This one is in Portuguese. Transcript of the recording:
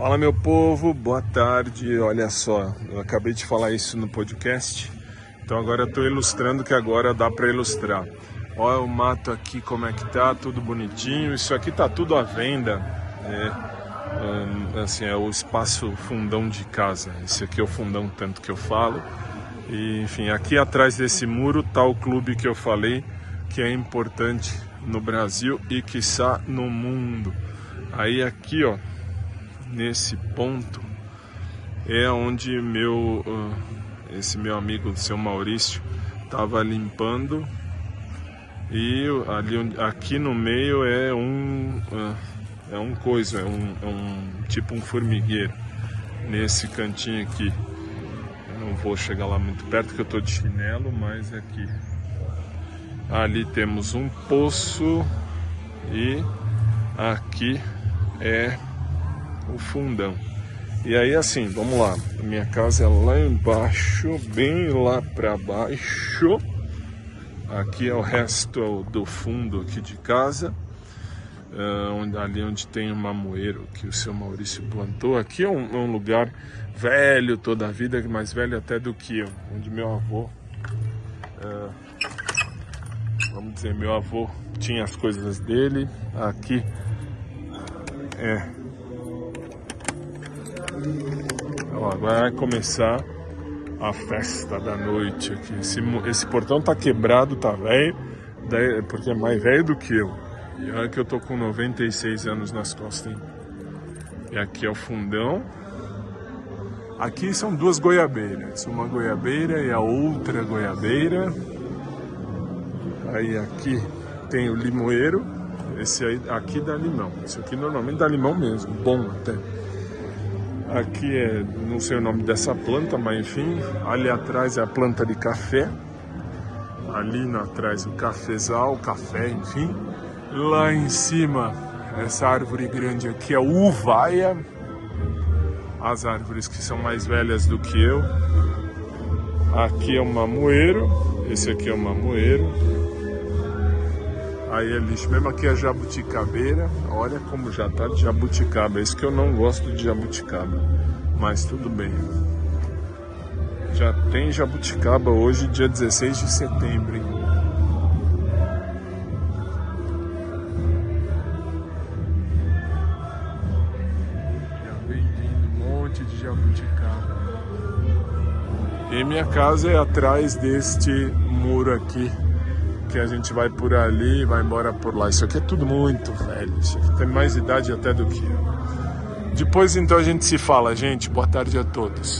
Fala meu povo, boa tarde. Olha só, eu acabei de falar isso no podcast, então agora estou ilustrando que agora dá para ilustrar. Olha o mato aqui como é que tá, tudo bonitinho. Isso aqui tá tudo à venda. É, assim, é o espaço fundão de casa. Esse aqui é o fundão tanto que eu falo. E, enfim, aqui atrás desse muro tá o clube que eu falei que é importante no Brasil e quiçá no mundo. Aí aqui, ó, nesse ponto é onde meu uh, esse meu amigo, o seu Maurício, estava limpando e ali aqui no meio é um uh, é um coisa, é um, é um tipo um formigueiro nesse cantinho aqui. Eu não vou chegar lá muito perto que eu tô de chinelo, mas aqui ali temos um poço e aqui é o fundão. E aí assim, vamos lá. Minha casa é lá embaixo, bem lá para baixo. Aqui é o resto do fundo aqui de casa. Uh, ali onde tem o mamoeiro que o seu Maurício plantou. Aqui é um, é um, lugar velho toda a vida, mais velho até do que eu, onde meu avô, uh, vamos dizer, meu avô tinha as coisas dele. Aqui é Ó, agora vai começar a festa da noite aqui. Esse, esse portão tá quebrado, tá velho, porque é mais velho do que eu. E olha que eu tô com 96 anos nas costas, hein? E aqui é o fundão. Aqui são duas goiabeiras, uma goiabeira e a outra goiabeira. Aí aqui tem o limoeiro, esse aí, aqui dá limão. Esse aqui normalmente dá limão mesmo, bom até. Aqui é, não sei o nome dessa planta, mas enfim, ali atrás é a planta de café. Ali atrás o cafezal, café, enfim. Lá em cima, essa árvore grande aqui é uvaia. As árvores que são mais velhas do que eu. Aqui é o mamoeiro, esse aqui é o mamoeiro. Aí é lixo. Mesmo aqui é jabuticabeira. Olha como já tá de jabuticaba. É isso que eu não gosto de jabuticaba. Mas tudo bem. Já tem jabuticaba hoje, dia 16 de setembro. Hein? Já vem vindo um monte de jabuticaba. E minha casa é atrás deste muro aqui que a gente vai por ali vai embora por lá. Isso aqui é tudo muito velho. Isso aqui tem mais idade até do que eu. Depois então a gente se fala, gente. Boa tarde a todos.